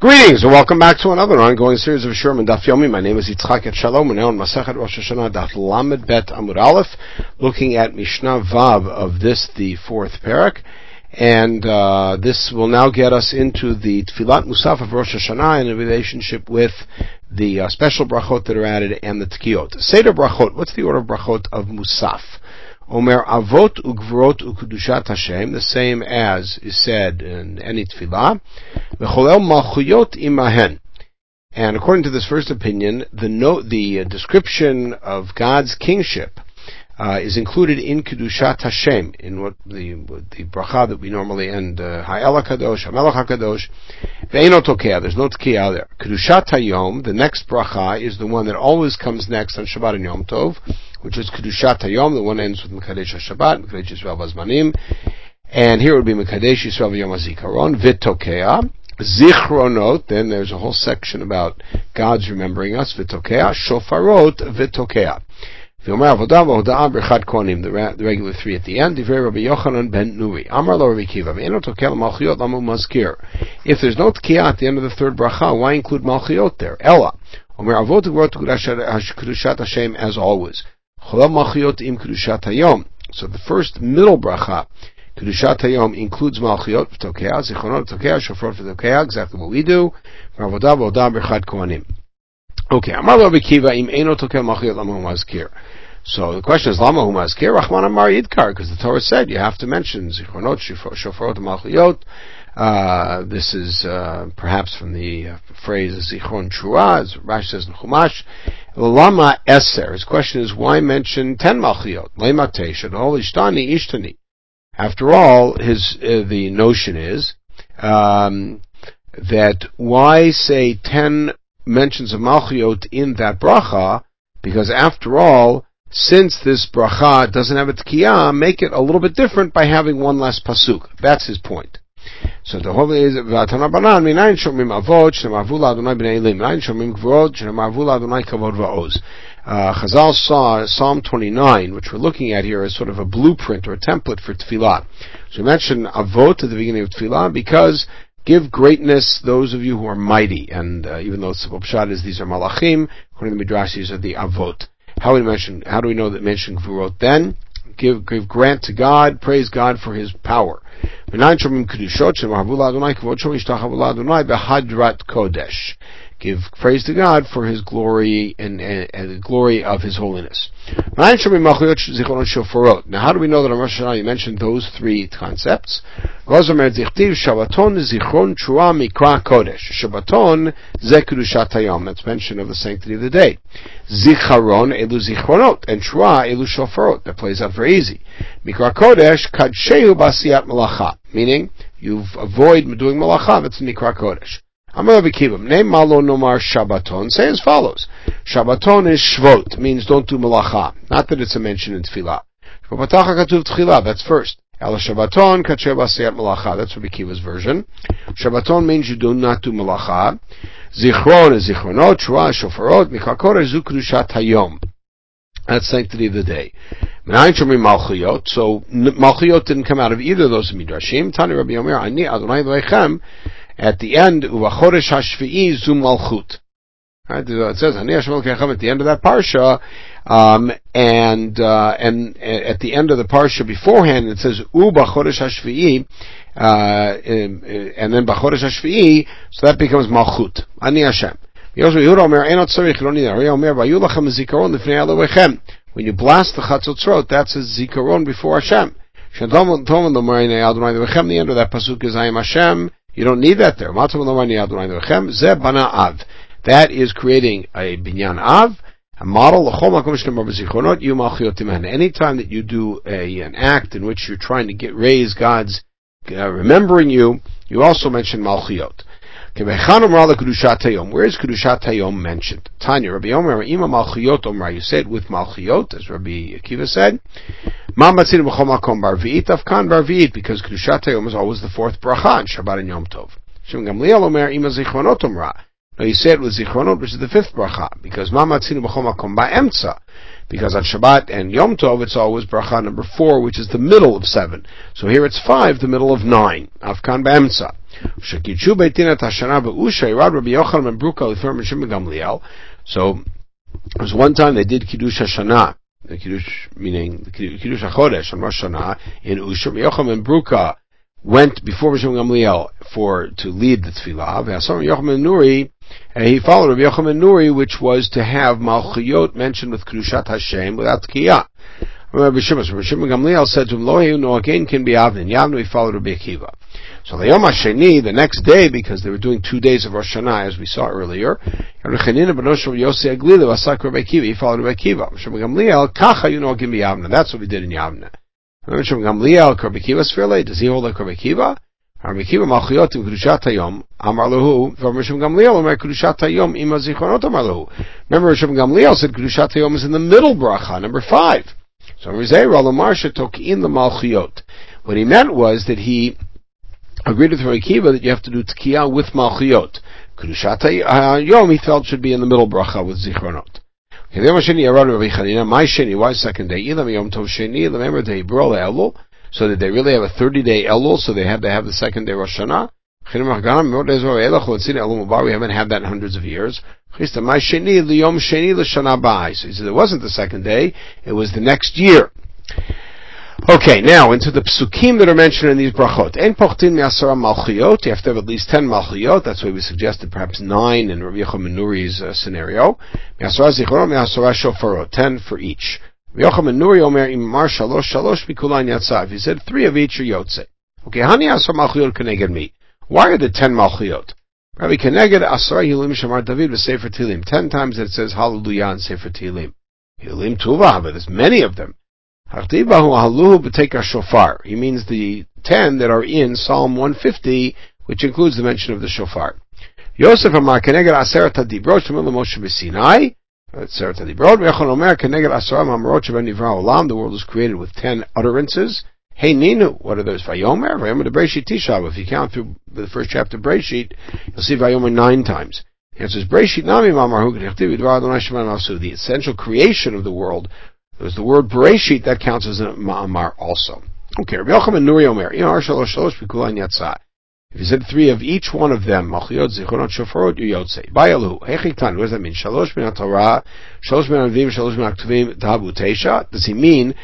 Greetings and welcome back to another ongoing series of Sherman Daf Yomi. My name is Yitzchak Etshalom. We're now Masachet Rosh Hashanah Daf Lamed Bet Amud Aleph, looking at Mishnah Vav of this, the fourth parak. And uh, this will now get us into the Tfilat Musaf of Rosh Hashanah in a relationship with the uh, special brachot that are added and the Tkiyot. Seder brachot, what's the order of brachot of Musaf? Omer Avot Ugvrot Ukudushat Hashem, the same as is said in any tefillah. V'cholel Malchuyot Imahen. And according to this first opinion, the note, the description of God's kingship uh, is included in Kedushat Hashem, in what the the bracha that we normally end uh, Ha'el HaKadosh, HaMelech HaKadosh, Ve'eno Tokea, there's no Tokea there. Kedushat Hayom, the next bracha, is the one that always comes next on Shabbat and Yom Tov, which is Kedushat Hayom, the one ends with Mekadesh HaShabbat, Mekadesh Yisrael Vazmanim, and here would be Mekadesh Yisrael Yom HaZikaron, Vitokea, Zichronot, then there's a whole section about God's remembering us, Vitokea, Shofarot, Vitokea. The regular three at the end. If there's no tkiya at the end of the third bracha, why include malchiot there? Ella. Omer avot as always. Im kedushat hayom. So the first middle bracha, kedushat hayom, includes malchiot v'tokea, zichronot v'tokea, shofrot v'tokea, exactly what we do. Avodah v'odah berchad kohanim. Okay, Amar Rabbi Kiva im eno malchiot. So the question is, Lama Humaskir Rachman Amar Yidkar, because the Torah said you have to mention Zichronot, Shofarot, Malchiyot. Uh, this is uh, perhaps from the uh, phrase Zichron Trua, as Rash says in Chumash. Lama Eser. His question is, why mention ten Malchiyot? Lema Tesha, Ishtani Ishtani. After all, his uh, the notion is um, that why say ten mentions of Malchiyot in that bracha? Because after all, since this bracha doesn't have a tkiyah, make it a little bit different by having one less pasuk. That's his point. So the whole is v'atana banan minayin shomim avot shemarvu la'adonai b'nei elim minayin shomim gvorot shemarvu la'adonai kavod va'oz. Uh, Chazal saw Psalm 29, which we're looking at here, as sort of a blueprint or a template for tefillah. So we mentioned avot at the beginning of tefillah because give greatness those of you who are mighty. And uh, even though Pshat is these are malachim, according to the Midrash, these are the avot. How we mention? How do we know that mention Gvurot then? Give, give grant to God, praise God for His power. Give praise to God for His glory and, and, and the glory of His holiness. Now, how do we know that on Rosh Hashanah you mentioned those three concepts? Shabbaton. That's mention of the sanctity of the day. Zicharon elu zichronot and trua elu shofarot. That plays out very easy. Mikra kodesh kadshehu basiyat malacha. Meaning you avoid doing malacha. That's mikra kodesh. Amar Kiva, name malo nomar Shabbaton. Say as follows: Shabbaton is shvot, means don't do malacha. Not that it's a mention in tefillah. Shvapatacha katuv tefillah. That's first. El Shabbaton kacher basiyat malacha. That's Rabbi Kiva's version. Shabbaton means you do not do malacha. Zichron is zichronot, shua, shofarot, mikakor is ukrushat hayom. That's sanctity of the day. So malchiyot didn't come out of either of those midrashim. Tani Rabbi Yomer, ani Adonai Elohechem at the end, Uvachodesh Hashvi'i Zu Malchut. Right, it says Ani Hashem at the end of that parsha, um, and uh, and at the end of the parsha beforehand it says U Bachodesh Hashvi'i, uh, and then Bachodesh Hashvi'i, so that becomes Malchut. Ani Hashem. When you blast the Chatzotzrot, that's a zikaron before Hashem. The end of that pasuk is I am Hashem, you don't need that there. That is creating a binyan av, a model. Anytime that you do a, an act in which you're trying to get raise God's uh, remembering you, you also mention malchiot. Where is Kedushat Hayom mentioned? Tanya, Rabbi Omer, Ima Malchiyot Omer, you say it with Malchiyot, as Rabbi Akiva said. Ma Matzin B'chol Makom Barvi'it, Afkan Barvi'it, because Kedushat Hayom is always the fourth bracha in Shabbat and Yom Tov. Shem Gamliel Omer, Ima Zichronot Omer. No, you say it with Zichronot, which is the fifth bracha, because Ma Matzin B'chol Makom Ba'emtza. because on Shabbat and Yom Tov it's always bracha number four, which is the middle of seven. So here it's five, the middle of nine. Afkan b'emtza. So, there was one time they did Kiddush Hashanah, the Kiddush, meaning the Kiddush HaChodesh on Rosh Hashanah, in Usha, Yocham and Bruka went before Rishon Gamliel for, to lead the Tfilah, V'asam Yocham and Nuri, and he followed Rabbi Yocham and Nuri, which was to have Malchiyot mentioned with Kedushat Hashem without Tkiyah. Rabbi Shimon, Rabbi Shimon Gamliel said to him, Lo no again can be Avnin. Yavnu, he followed Rabbi Akiva. So the Yom HaSheni, the next day, because they were doing two days of Rosh Hashanah, as we saw earlier, he followed Rabbi Akiva. Rabbi Gamliel, Kacha, you know, give me Yavna. That's what we did in Yavna. Rabbi Gamliel, Rabbi Akiva's fairly, does he hold like Rabbi Akiva? Rabbi Akiva Malchiyot in Kedushat Hayom, Amar Lehu, Rabbi Gamliel, Amar Kedushat Hayom, Ima Zichronot Amar Lehu. Remember, Rabbi Gamliel said Kedushat Hayom is in the middle bracha, number five. So Rizei Marsha took in the Malchiot. What he meant was that he agreed with Rabbi Akiva that you have to do Tkiyah with Malchiot. Kedushat Yom he felt should be in the middle bracha with Zichronot. My Sheni, why second day? Yom Tov Sheni, they brol Elul, so did they really have a 30 day Elul, so they had to have the second day Rosh Hashanah? We haven't had that in hundreds of years. So he said it wasn't the second day, it was the next year. Okay, now into the psukim that are mentioned in these brachot. Pochtin. You have to have at least ten malchiot. That's why we suggested perhaps nine in Rabbi Yochanan Nuri's uh, scenario. Ten for each. Rabbi Yochanan Nuri omer. He said three of each are yotze. Okay, hani asar malchiot keneged me. Why are the ten malchiot? Rabbi keneged asara hilim shamar David v'sefer tilim. Ten times it says hallelujah in sefer tilim. Hilim tuva, but there's many of them. Hartibahu Haluhu B'Teka Shofar. He means the ten that are in Psalm 150, which includes the mention of the shofar. Yosef Amar Keneged Aseret HaDibrot Shemel Moshe B'Sinai. Aseret HaDibrot. V'echon Omer Keneged Asaram Amarot Sheben Nivra Olam. The world was created with ten utterances. Hey Ninu, what are those? Vayomer, Vayomer the Breshit Tishav. If you count through the first chapter of Breshit, you'll see Vayomer nine times. The answer is Breshit Nami Mamar The essential creation of the world there's the word Bereshit, that counts as a Ma'amar also. Okay, Rabbi Yochanan Nuri Omer, Shalosh Shalosh Bikulan Yatzah. If you said three of each one of them, Machiot, Zichronot, Shofarot, Yotze. Bayalu, Hechiktan, what does that mean? Shalosh min Torah, Shalosh min Avim, Shalosh min Aktuvim, Tabu Tesha. Does he mean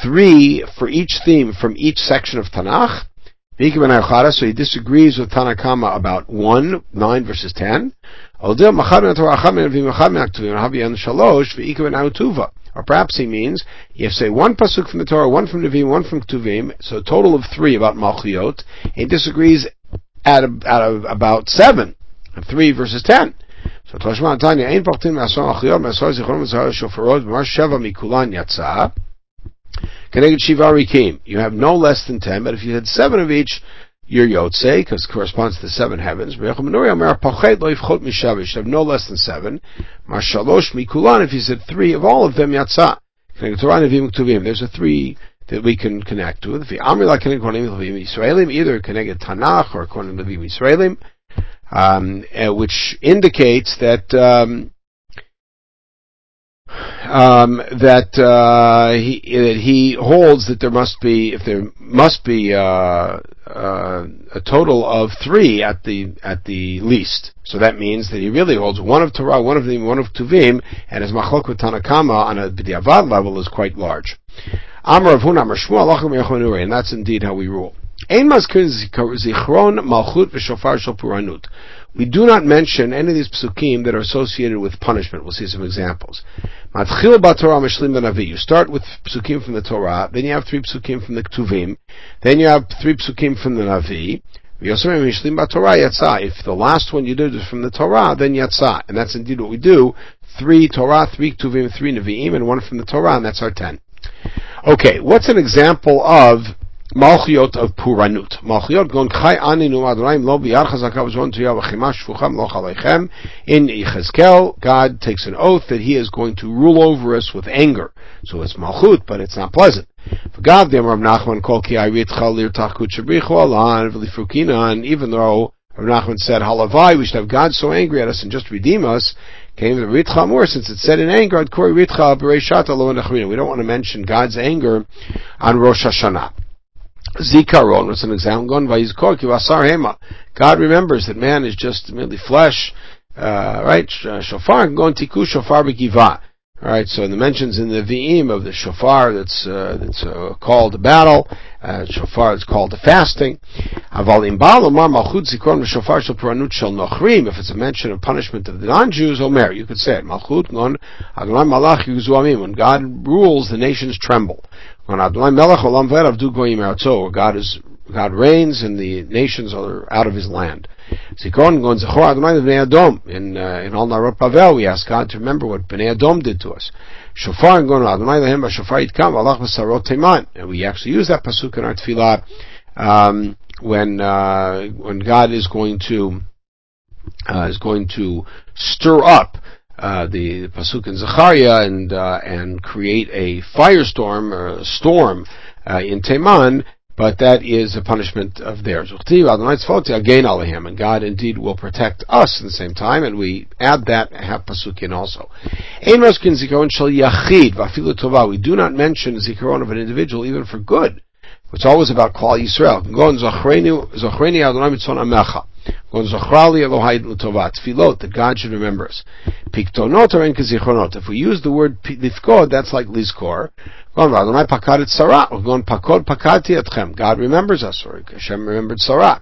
three for each theme from each section of Tanakh? So he disagrees with Tanakama about one, nine verses ten. Or perhaps he means you have to say one pasuk from the Torah, one from Nevi'im, one from Ktuvim, so a total of three about Malchiot. He disagrees at, of, at a, about seven, three verses ten. So Toshma Tanya Ein Pachtin Masor Malchiot Masor Zichron Masor Shofarot Mar Sheva Mikulan Yatsa. Keneged Shiva Rikim. You have no less than ten, but if you had seven of each, your Yotze, because it corresponds to the seven heavens. You have no less than seven. Marshalosh Mikulan, if you said three of all of them, Yatsa. There's a three that we can connect with. Either connected Tanakh or according to Levim Israelim, um, uh, which indicates that um, um, that uh, he that he holds that there must be if there must be uh, uh, a total of three at the at the least. So that means that he really holds one of Torah, one of the one of Tuvim, and his machlok with Tanakama on a b'diavad level is quite large. Amar of Shmuel, and that's indeed how we rule. We do not mention any of these psukim that are associated with punishment. We'll see some examples. B'Torah mishlim. You start with psukim from the Torah, then you have three psukim from the Ktuvim, then you have three psukim from the Navi. If the last one you did is from the Torah, then yatsa, and that's indeed what we do. Three Torah, three Ktuvim, three Naviim, and one from the Torah, and that's our ten. Okay, what's an example of Malchiot of Puranut. Malchiot gon chai aninu Adonai lo biyar v'zon tuya v'chima shfucham lo chalechem. In Yechezkel, God takes an oath that He is going to rule over us with anger. So it's Malchut, but it's not pleasant. For God, the Rav Nachman kol ki ayritcha lir tachkut shabrichu alan v'lifrukina, and even though Rav Nachman said, halavai, we should have God so angry at us and just redeem us, Came the ritcha more since it said in anger, Kori ritcha We don't want to mention God's anger on Rosh Hashanah. Zikaron was an example. God remembers that man is just merely flesh, uh, right? Shofar, going tiku shofar b'giva. All right, so the mentions in the V'im of the shofar that's uh, that's uh, called to battle, uh, shofar that's called to fasting. If it's a mention of punishment of the non-Jews, Omer, you could say it. Malchut When God rules, the nations tremble. When God is God reigns and the nations are out of His land. Adonai. In, uh, in Al Narot Pavel, we ask God to remember what Bnei Adom did to us. Shofar gon Adonai lehem b'shofar yitkam v'alach v'sarot teman. And we actually use that pasuk in our tefillah, um, when, uh, when God is going to, uh, is going to stir up uh, the, the pasuk in Zechariah and uh, and create a firestorm or a storm uh, in Teman but that is a punishment of theirs. Again, Alehim, and God indeed will protect us at the same time, and we add that half pasuk in also. We do not mention zikaron of an individual even for good. It's always about Klal Yisrael. That God should remember us. Piktonot in If we use the word lifkod, that's like lizkor. God remembers us, or Hashem remembered Sarah.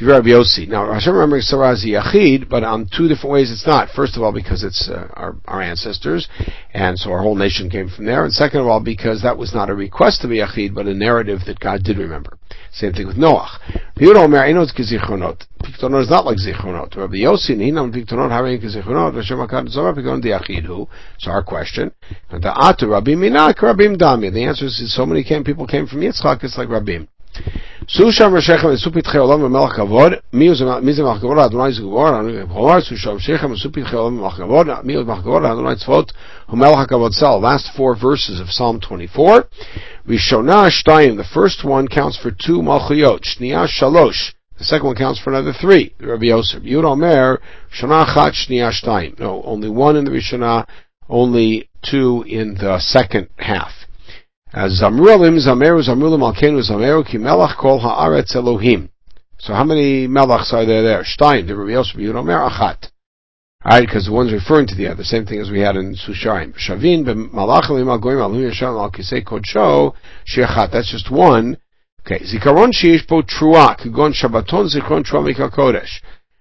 Rabbi Yossi. Now, Hashem remembering Sarah is Yachid, but on two different ways it's not. First of all, because it's uh, our, our ancestors, and so our whole nation came from there. And second of all, because that was not a request to be Yachid, but a narrative that God did remember. Same thing with Noach. Piktonot is not like Zichronot. Rabbi Yossi, Ninam Piktonot, Harin Zichronot, Hashem HaKadosh the Achid who. So our question, and the Atu Rabbi Minak, Rabbi Dami. The answer is so many came, people came from Yitzchak, it's like Rabim. Susham Rashechem and Supit Cheolam and Melech Kavod, Mizem Melech Kavod, Adonai Zugor, Adonai Kavod, Susham Rashechem and Supit Cheolam and Melech Kavod, Mil Melech Kavod, Adonai Tzvot, Melech Kavod Sal. Last four verses of Psalm 24. Rishonah Shtayim, the first one counts for two malchiyot. Shniah Shalosh, the second one counts for another three. Rabbi Yosef. Yud Omer, Shana Chat Shnia. No, only one in the Rishonah, only two in the second half. As Zamrulim, Zameru, Zamrulim, Alkenu, Zameru, Ki Melach Kol Haaretz Elohim. So how many Melachs are there there? Shtayim, the Rabbi Yosef, Yud Omer, Achat. Alright, because the one's referring to the other, same thing as we had in Susharim. Shavin, Malach Elohim, Al Goyim, Al Yasham, Al Kisei Kodsho, Shiachat. That's just one. Okay, zikaron sheish bo trua, kugon shabbaton zikaron trua mikal.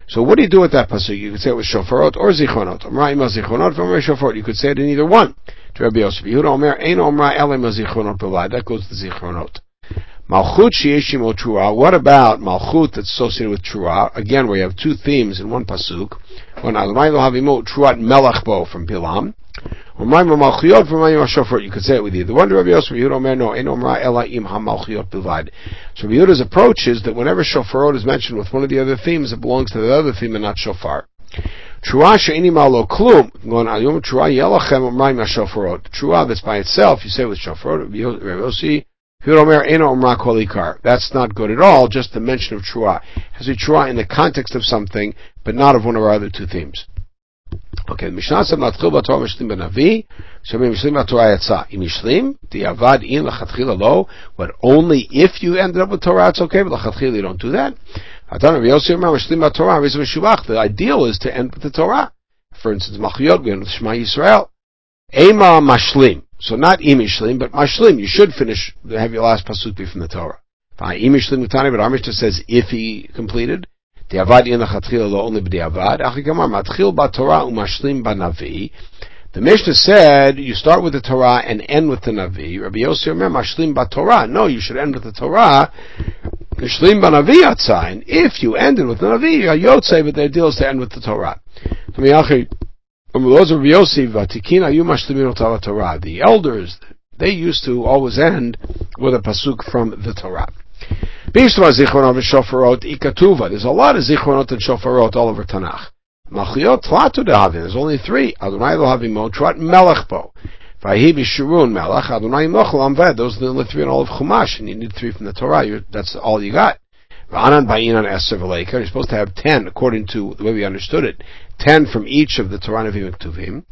So what do you do with that pasuk? You could say it was shofarot or zichronot. Omra ima zichronot, omra shofarot. You could say it in either one. To Rabbi Yosef, Yehuda omer, ein omra elim zichronot b'vad. That goes to zichronot. Malchut sheishim o trua. What about malchut that's associated with trua? Again, we have two themes in one pasuk. One, Adonai lo havimo truat melech bo from Bilam. You could say it with. The wonder of Yosef Omer no Ein Omra Ela Im HaMalchiot Bilvad. So Yehuda's approach is that whenever shofarot is mentioned with one of the other themes, it belongs to the other theme and not shofar. Trua she'eni malo klum. Going ayom trua yelachem omraim shofarot. Trua that's by itself, you say with shofarot. Yossi Yehuda Omer Ein Omra Kolikar. That's not good at all. Just the mention of trua has a trua in the context of something, but not of one of our other two themes. Okay, Mishnah said להתחיל בתורה משלים בנביא, שאומרים משלים בתורה יצא. אם משלים, דיעבד in לכתחילה לא, but only if you ended up with Torah it's okay, but לכתחילה you don't do that. Atan Rabbi Yossi אומר משלים בתורה, וזה משובח. The ideal is to end with the Torah. For instance, Machiyot, we end with Shema Yisrael. Ema mashlim. So not imishlim, but mashlim. You should finish, have your last pasuk be from the Torah. Fine, imishlim Tani, but our Mishnah says if he completed. דיעבד אין לכתחילה לא only בדיעבד, אחי גמר, מתחיל בתורה ומשלים בנביא. The Mishnah said you start with the Torah and end with the Navi. Rabbi Yossi Omer, Mashlim Torah. No, you should end with the Torah. Mashlim Banavi Yatzain. If you ended with the Navi, you're Yotzei, but their deal is to end with the Torah. The elders, they used to always end with a pasuk from the Torah. There's a lot of zichronot and shofarot all over Tanakh. Machiot tlatu dehavin. There's only three. Adonai lo havimo trot melech bo. Vahi b'shurun melech. Adonai nochel amved. Those are the only three in all of Chumash, and you need three from the Torah. You're, that's all you got. V'anan ba'inan eser v'leika. You're supposed to have ten, according to the way we understood it, ten from each of the Torah Nevi'im and.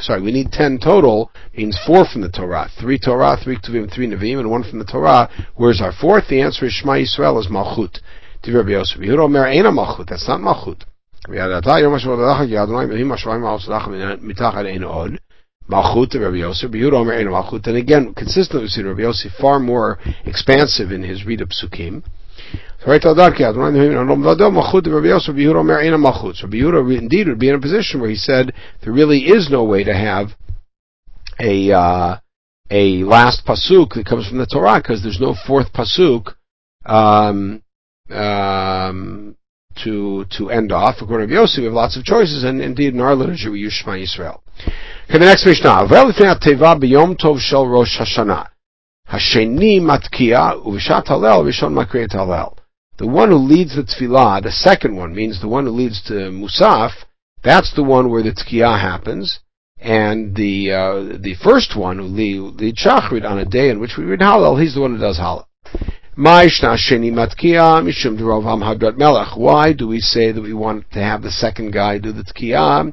Sorry, we need ten total, means four from the Torah. Three Torah, three Ktuvim, three Nevi'im, and one from the Torah. Where's our fourth? The answer is Shema Yisrael is Malchut. That's not Malchut. Malchut Rabbi Yosef, Yehuda Omer Malchut, and again, consistently we see Rabbi Yosef far more expansive in his read of Psukim. So right Adonai Omer Ein Malchut. So Yehuda indeed would be in a position where he said there really is no way to have a uh, a last pasuk that comes from the Torah because there's no fourth pasuk um, um, to to end off. According to Yosef, we have lots of choices, and indeed in our literature we use Shema Yisrael. Okay, the next Mishnah. Teva tov shel Rosh Hashanah. Hasheni matkia u'vishat halel rishon makriyat halel. The one who leads the tefillah, the second one means the one who leads to Musaf, that's the one where the tkiah happens, and the uh, the first one who lead, lead Shachrit on a day in which we read Hallel, he's the one who does Hallel. Why do we say that we want to have the second guy do the tkiyah?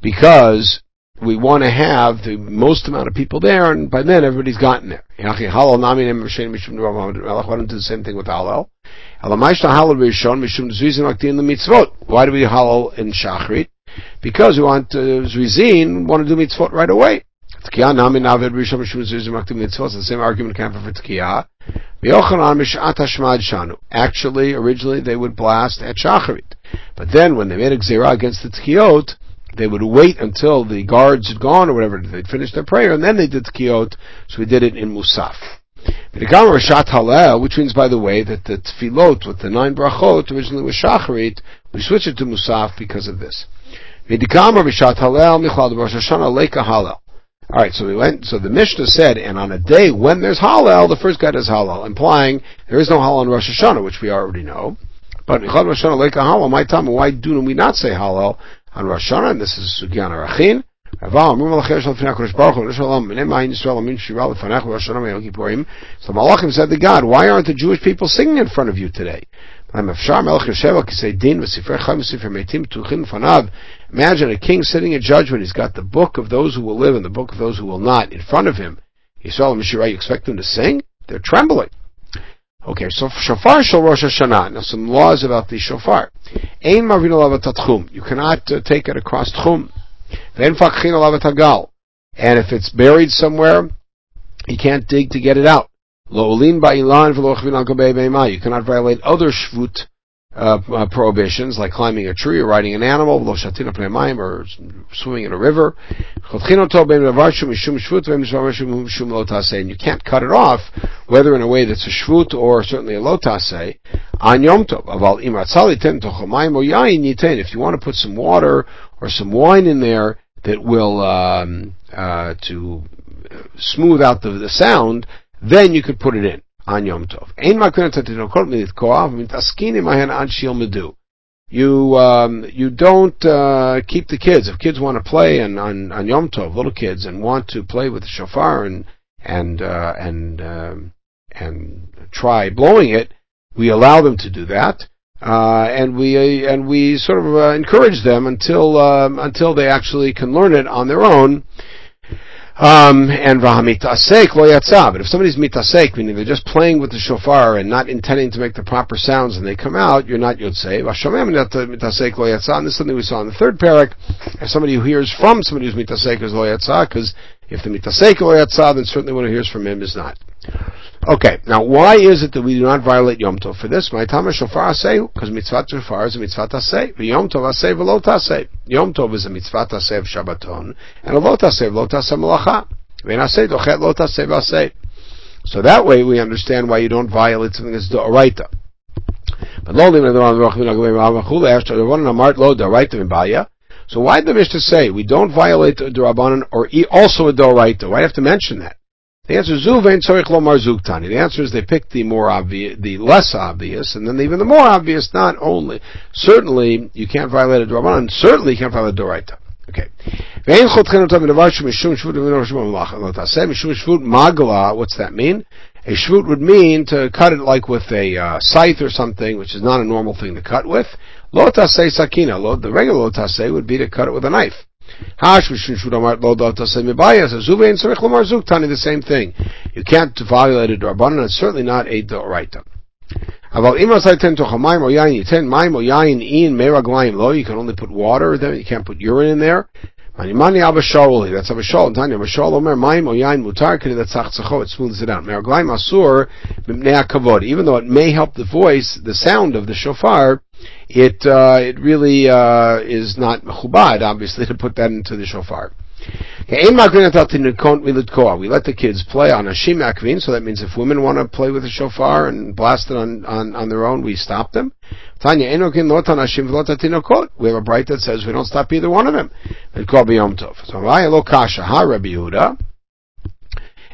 Because we want to have the most amount of people there, and by then everybody's gotten there. Why don't do the same thing with Hallel? Why do we Hallel in Shachrit? Because we want uh, Zrizin, want to do mitzvot right away. The same argument can for Tkiyah. Actually, originally they would blast at Shacharit. But then when they made a Gzerah against the Tkiyot, they would wait until the guards had gone or whatever, they'd finished their prayer, and then they did Tkiyot, so we did it in Musaf. which means, by the way, that the tefillot with the nine brachot originally was shacharit. We switched it to musaf because of this. All right, so we went. So the Mishnah said, and on a day when there's Hallel, the first guy does Hallel, implying there is no Hallel on Rosh Hashanah, which we already know. But Rosh Hashanah Leika Hallel, my time, why do we not say Hallel on Rosh Hashanah? And this is Sugyan Arachin. So Malachim said to God, why aren't the Jewish people singing in front of you today? Imagine a king sitting in judgment. He's got the book of those who will live and the book of those who will not in front of him. You expect them to sing? They're trembling. Okay, so shofar shel Rosh Hashanah. Now some laws about the shofar. Ein marvin tchum. You cannot uh, take it across tchum. Ve'en fakchin hagal. And if it's buried somewhere, you can't dig to get it out. You cannot violate other shvut uh, uh, prohibitions like climbing a tree or riding an animal, or swimming in a river. And you can't cut it off, whether in a way that's a shvut or certainly a lotase, on Yom Tov. If you want to put some water or some wine in there that will um, uh, to smooth out the, the sound, then you could put it in on Yom Tov. You um, you don't uh, keep the kids. If kids want to play and on, on Yom Tov, little kids, and want to play with the shofar and and uh, and um, and try blowing it, we allow them to do that, uh, and we uh, and we sort of uh, encourage them until um, until they actually can learn it on their own. Um, and v'hamitasek lo yatsa. But if somebody's mitasek, meaning they're just playing with the shofar and not intending to make the proper sounds, and they come out, you're not yotzei. V'shamem mitasek lo yatsa. And this is something we saw in the third parak. As somebody who hears from somebody who's mitasek is lo yatsa, because if the mitasek lo yatsa, then certainly one who hears from him is not. Okay, now why is it that we do not violate Yom Tov for this? My Tama Shofar Aseh, because mitzvah shofar is a mitzvah aseh. Yom Tov Aseh v'lo taseh. Yom Tov is a mitzvah aseh of Shabbaton, and a lo taseh v'lo taseh malacha. Ve'en aseh dochet lo taseh v'aseh. So that way we understand why you don't violate something that's doraita. But lo lim lo So why did the Mishnah say we don't violate the Rabbanan or also a doraita? Why do you have to mention that? The answer is Zuvain Lomar. The answer is they picked the more obvious, the less obvious, and then even the more obvious, not only. Certainly, you can't violate a Drabanan, certainly you can't violate a Doraita. Okay. What's that mean? A shvut would mean to cut it like with a uh, scythe or something, which is not a normal thing to cut with. Lo sakina. Lo, the regular lo tasei would be to cut it with a knife. The same thing. You can't violate a Rabbanan, and certainly not a Doraita. About imas I tend to chamayim or yain. You tend or yain in meraglayim lo. You can only put water there. You can't put urine in there. Manimani Abba that's Abba Shaul. Tanya Omer Maim O Yain Mutar Kiri that's Tzachzacho. It smooths it out. Meraglaim Asur. Even though it may help the voice, the sound of the shofar, it uh, it really uh, is not mechubad, obviously, to put that into the shofar. We let the kids play on a shimakvin, so that means if women want to play with a shofar and blast it on, on, on their own, we stop them. Tanya enokin lotan hashim v'lotatinokot. We have a bright that says we don't stop either one of them. And call biyom tov. So Raya lo kasha ha Rabbi Yehuda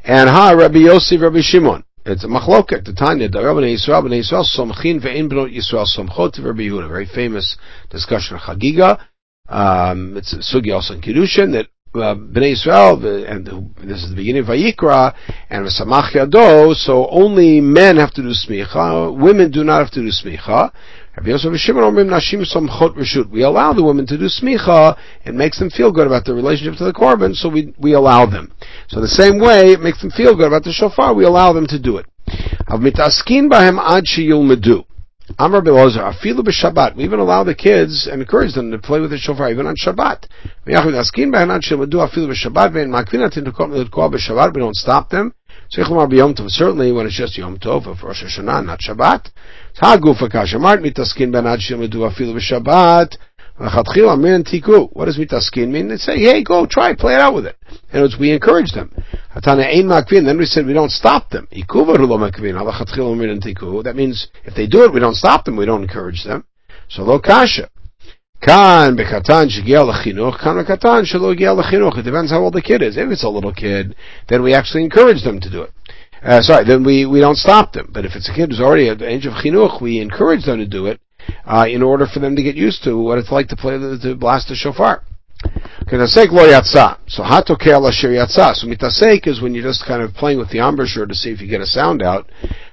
and ha Rabbi Yossi Rabbi Shimon. It's a machloket. The Tanya, the Rabbi Yisrael, Bnei Yisrael, somchin ve'in bnot Yisrael, somchot Rabbi Yehuda. Very famous discussion of Chagiga. Um, it's a sugi also in Kiddushin that uh, Bnei Israel, and this is the beginning of Vayikra, and V'samach Yado, so only men have to do smicha, women do not have to do smicha. We allow the women to do smicha, it makes them feel good about their relationship to the korban, so we, we allow them. So the same way, it makes them feel good about the shofar, we allow them to do it. Amar Belozer, afilu b'Shabbat. We even allow the kids and encourage them to play with the shofar even on Shabbat. We don't stop them. Certainly when it's just Yom Tov of Rosh Hashanah, not Shabbat. What does mitaskin mean? They say, hey, go, try, play it out with it. And it's, we encourage them. Hatana ein makvin. Then we said we don't stop them. That means if they do it, we don't stop them, we don't encourage them. So lo kasha. Kan bekatan shegiel lechinuch, kan bekatan shelo giel lechinuch. It depends how old the kid is. If it's a little kid, then we actually encourage them to do it. Uh, sorry, then we, we don't stop them. But if it's a kid who's already at the age of chinuch, we encourage them to do it uh, in order for them to get used to what it's like to play the, to blast the shofar. Mitasek lo yatsa. So hatokel asher yatsa. So mitasek is when you're just kind of playing with the embouchure to see if you get a sound out.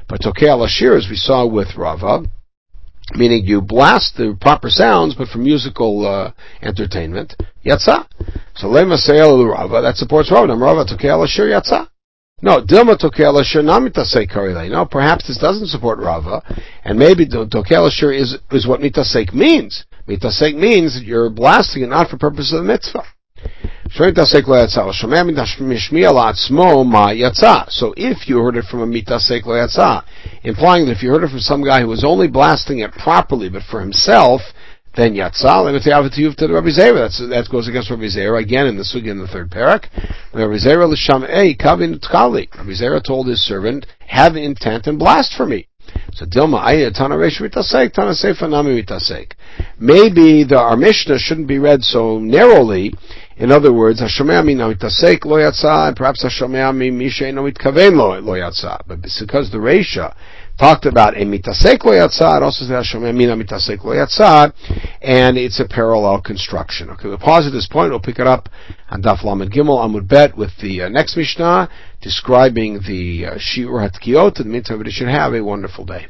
But tokel asher, as we saw with Rava, meaning you blast the proper sounds, but for musical uh, entertainment, yatsa. So lema seil Rava, that supports Rava. Rava tokel asher yatsa. No, Dilma Tokel Asher Karile. No, perhaps this doesn't support Rava, and maybe Tokel Asher is, is what Mitasek means. Mitasek means that you're blasting it not for purposes of the mitzvah. So if you heard it from a mitasek yatsa, implying that if you heard it from some guy who was only blasting it properly but for himself, then Yatzal, to the Rabbi Zera. That's, that goes against Rabbi Zera again in the Sugi in the third parak. Rabbi Zera l'sham ei kavin tkali. Rabbi Zera told his servant, have intent and blast for me. So Dilma ayah tana reish mitasek, tana sefa nami mitasek. Maybe the our Mishnah shouldn't be read so narrowly. In other words, Hashomea mi mitasek lo yatsa, and perhaps Hashomea mi mishay no mitkaven lo, lo yatsa. But because the Resha talked about a mitasek lo yatzad, also says mina mitasek lo yatzad, and it's a parallel construction. Okay, we'll pause at this point. We'll pick it up on Daf Lamed Gimel Amud Bet with the uh, next Mishnah describing the uh, Shiur Hatkiot. In the meantime, everybody should have a wonderful day.